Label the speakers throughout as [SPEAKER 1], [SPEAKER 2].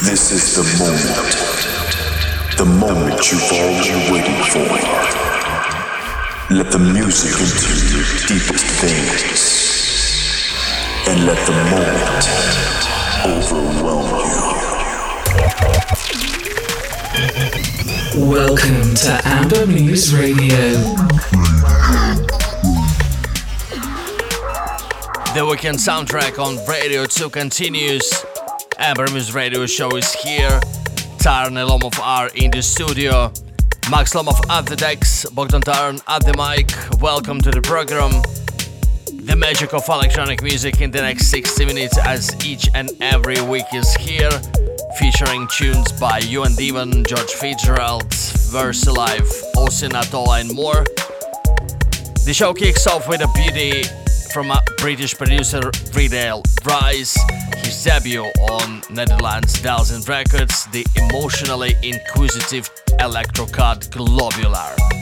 [SPEAKER 1] This is the moment. The moment you've all been waiting for. Let the music into your deepest veins. And let the moment overwhelm
[SPEAKER 2] you. Welcome to Amber Muse Radio.
[SPEAKER 3] The weekend soundtrack on Radio 2 continues. Muse Radio show is here. Taran Lomov are in the studio. Max Lomov at the decks, Bogdan Taran at the mic. Welcome to the program. The magic of electronic music in the next 60 minutes, as each and every week is here, featuring tunes by You and Demon, George Fitzgerald, Versalive, Osin Atola, and more. The show kicks off with a beauty from a British producer, Riedel Rise, his debut on Netherlands Dalzen Records, the emotionally inquisitive electrocut Globular.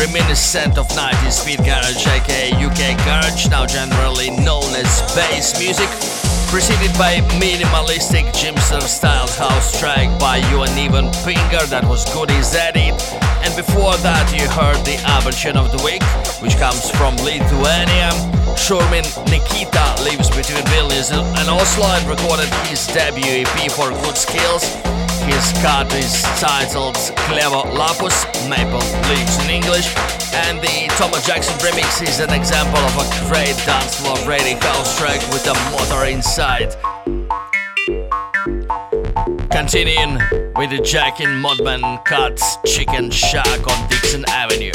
[SPEAKER 3] Reminiscent of 90s speed garage aka UK garage, now generally known as bass music, preceded by minimalistic Jimster styled house track by Johan Finger that was good as Edit, and before that you heard the Aversion of the Week, which comes from Lithuania. Shurmin Nikita lives between Vilnius and Oslo and recorded his debut EP for Good Skills his cut is titled Clever Lapus, Maple Leaves in English, and the Thomas Jackson remix is an example of a great dance floor ready house track with a motor inside. Continuing with the Jack and Modman cuts Chicken Shack on Dixon Avenue.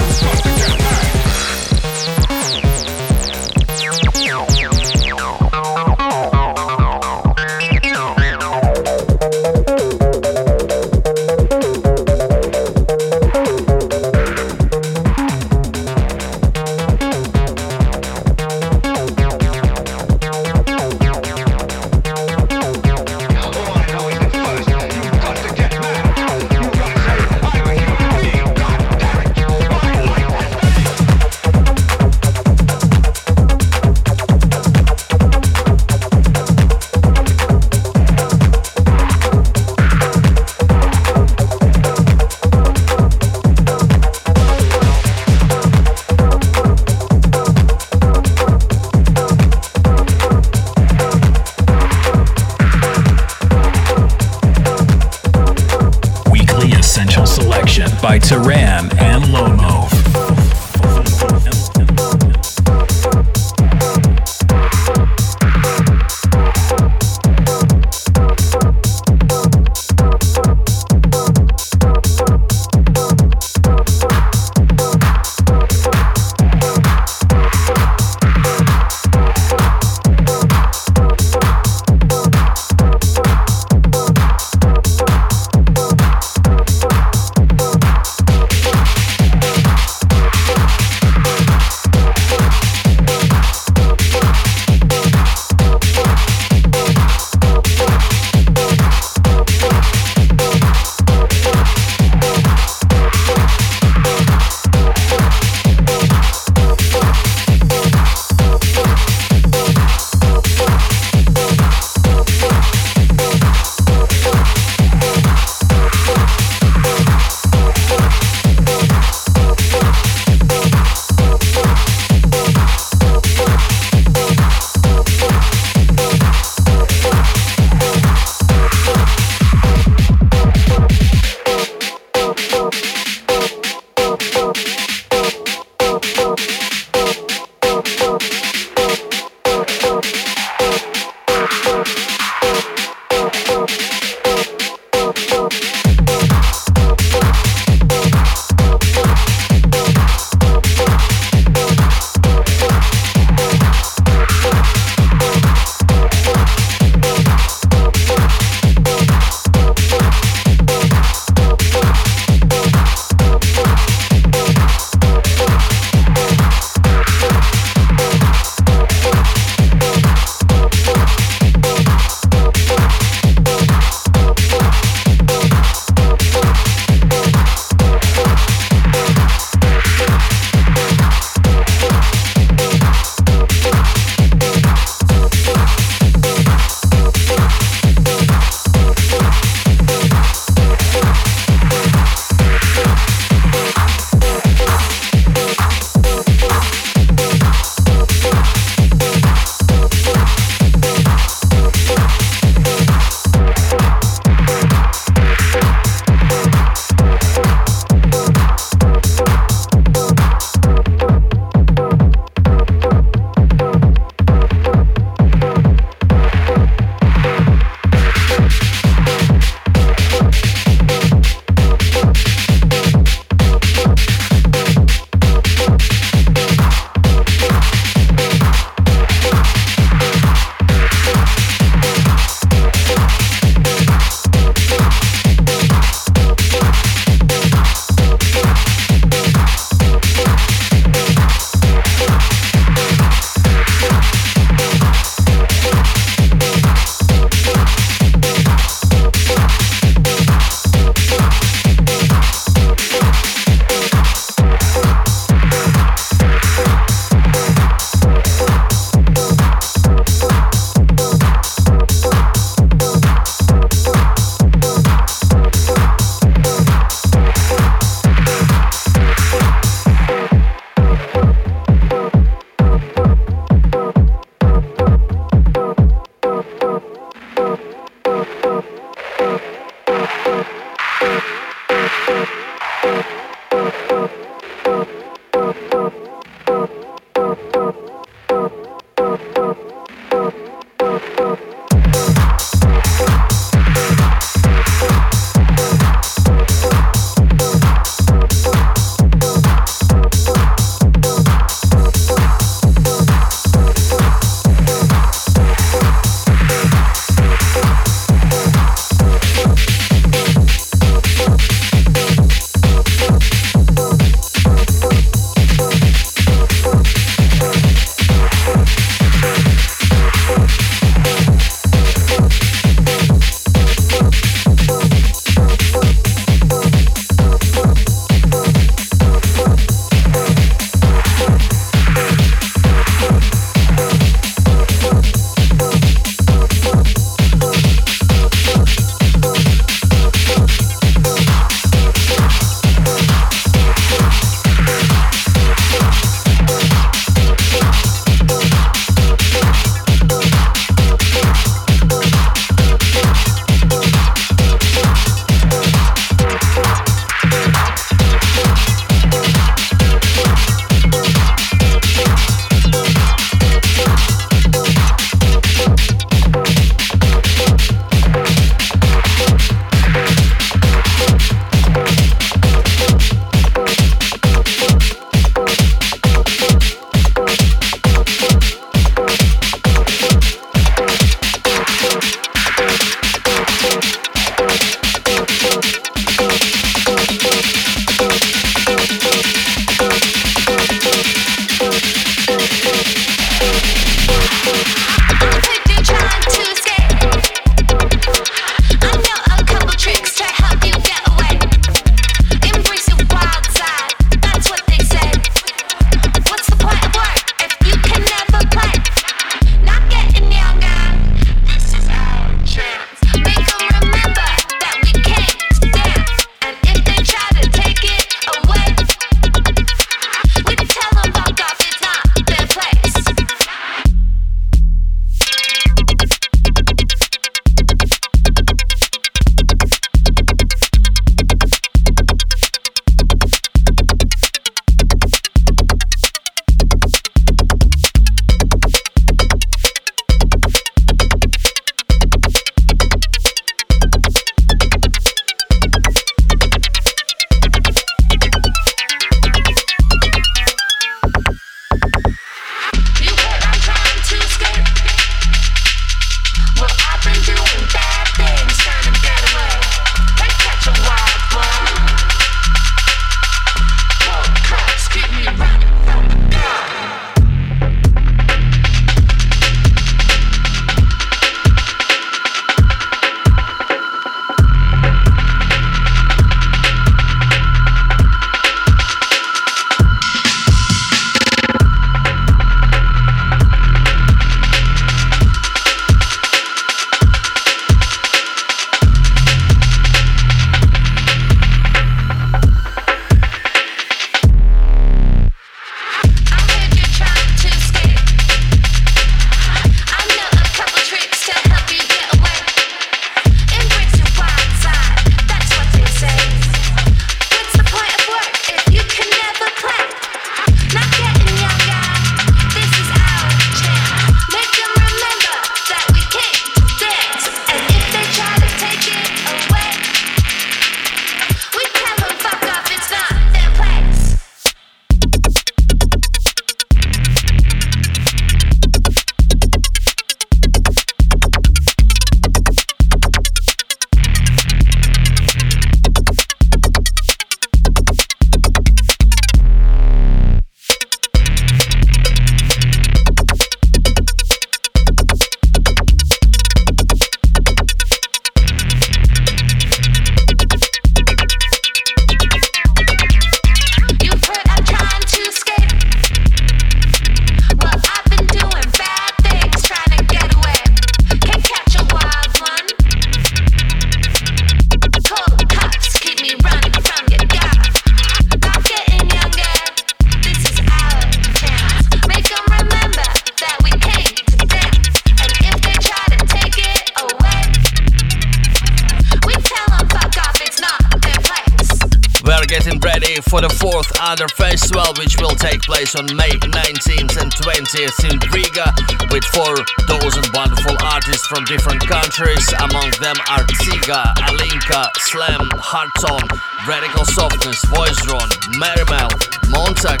[SPEAKER 3] 19th and 20th in Riga, with 4,000 wonderful artists from different countries. Among them are Tiga, Alinka, Slam, Harton, Radical Softness, Voice Drone, Merimel, Montag,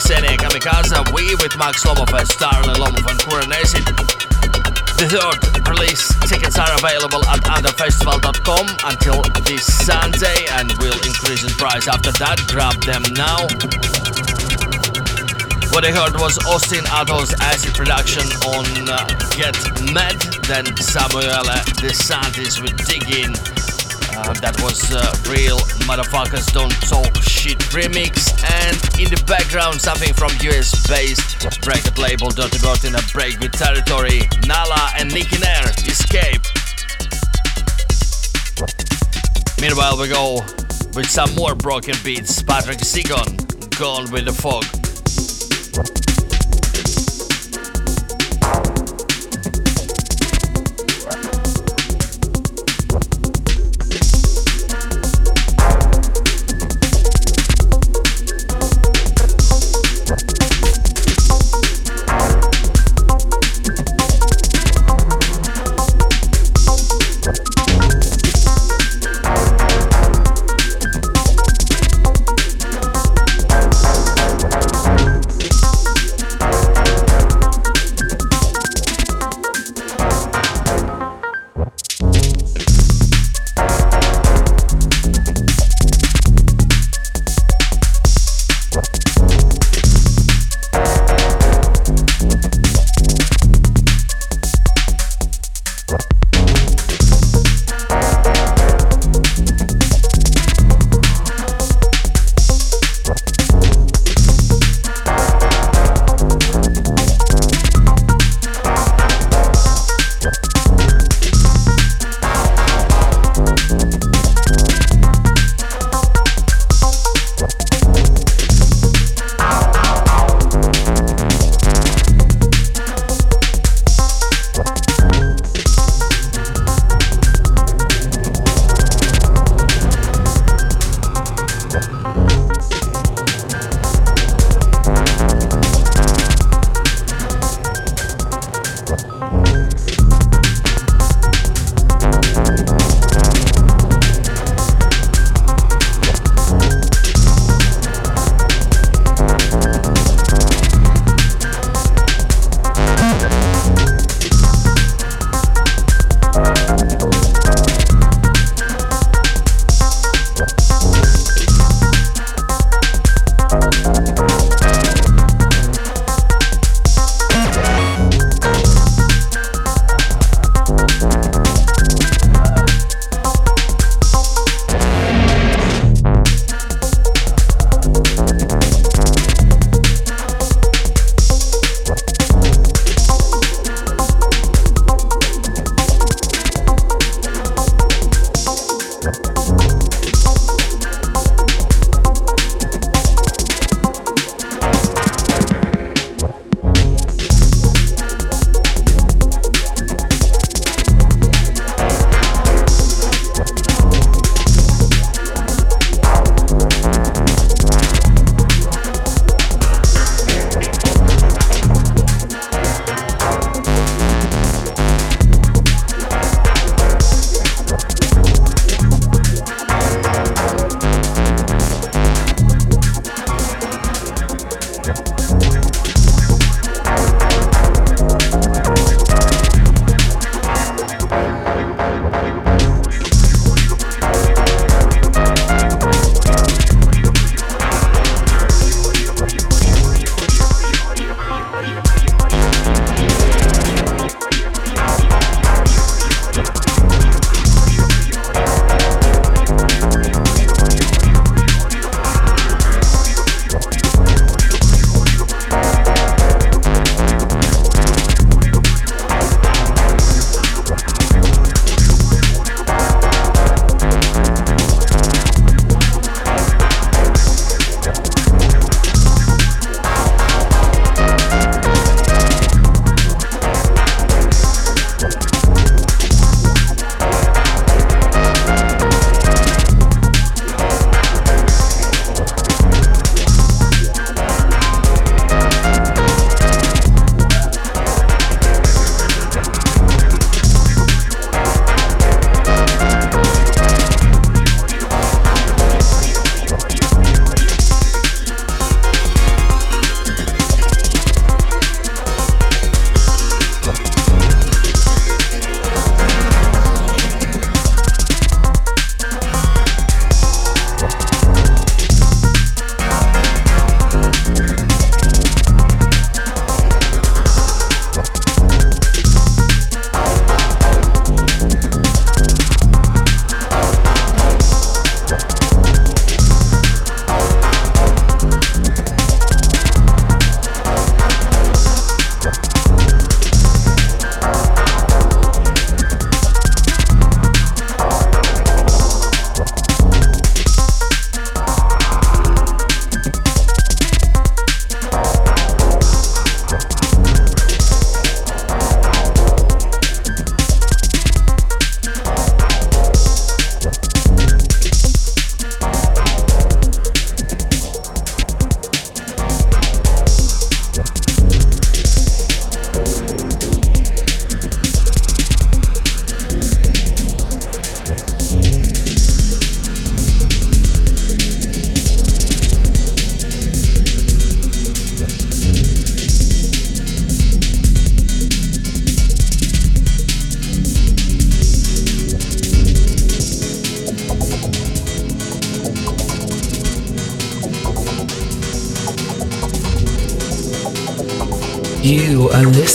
[SPEAKER 3] Xenia Kamikaze, we with Max Lomov Starlin Lomov and Kuranesi. The third release tickets are available at underfestival.com until this Sunday and will increase in price after that. Grab them now. What I heard was Austin Atos acid production on uh, Get Mad, then Samuele DeSantis with Digging. Uh, that was uh, Real Motherfuckers Don't Talk Shit remix. And in the background, something from US based record label Dirtybird in a break with Territory, Nala and Nicky Nair, Escape. Meanwhile, we go with some more broken beats. Patrick Sigon, Gone with the Fog.
[SPEAKER 2] Thank you.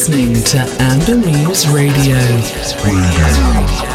[SPEAKER 2] Listening to Amber Muse Radio. Radio.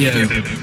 [SPEAKER 2] Radio.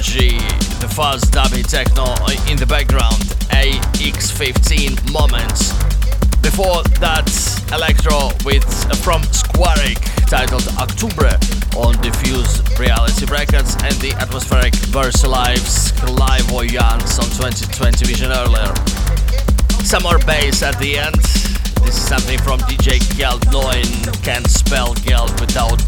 [SPEAKER 4] Energy, the fuzz dubby techno in the background, AX15 moments. Before that, electro with uh, from Squaric titled Octubre on Diffuse Reality Records and the atmospheric Versalife's Clairvoyance on 2020 Vision earlier. Some more bass at the end. This is something from DJ Geld 9, can't spell Geld without.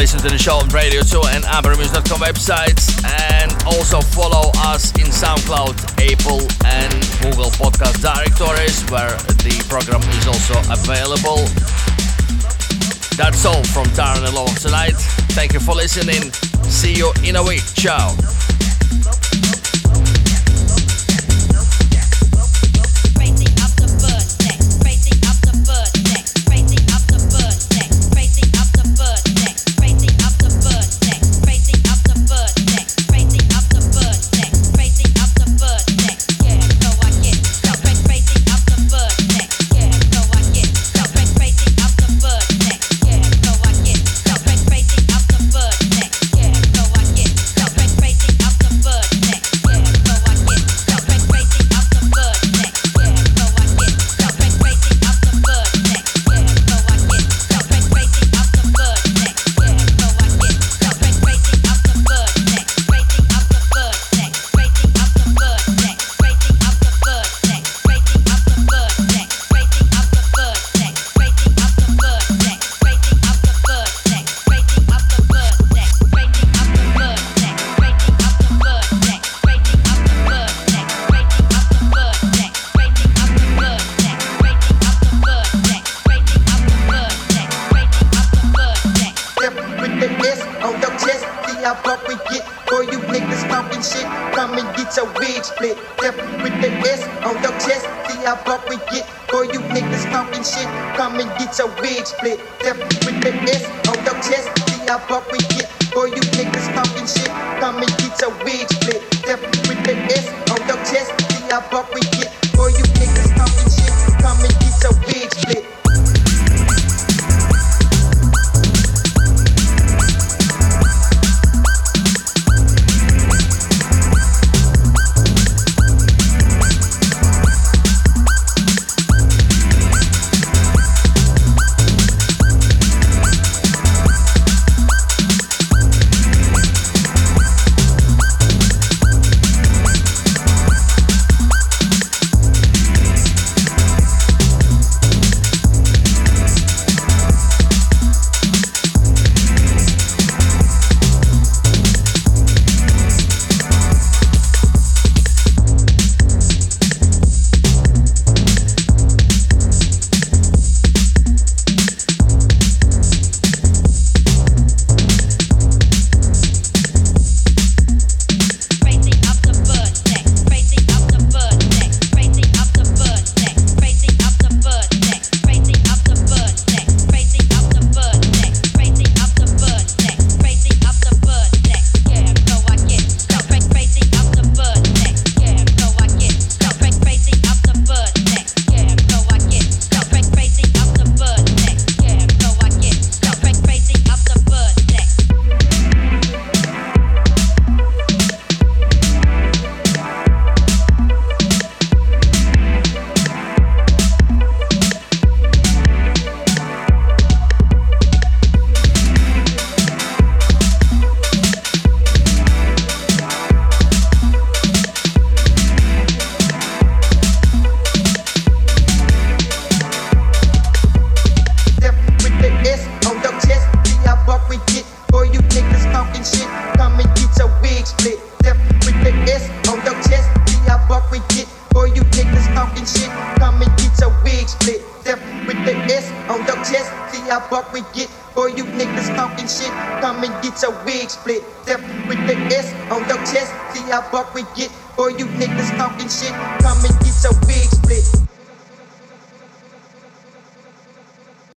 [SPEAKER 4] Listen to the show on Radio 2 and ambermuse.com websites and also follow us in SoundCloud, Apple and Google podcast directories where the program is also available. That's all from Taran and Lomov tonight. Thank you for listening. See you in a week. Ciao.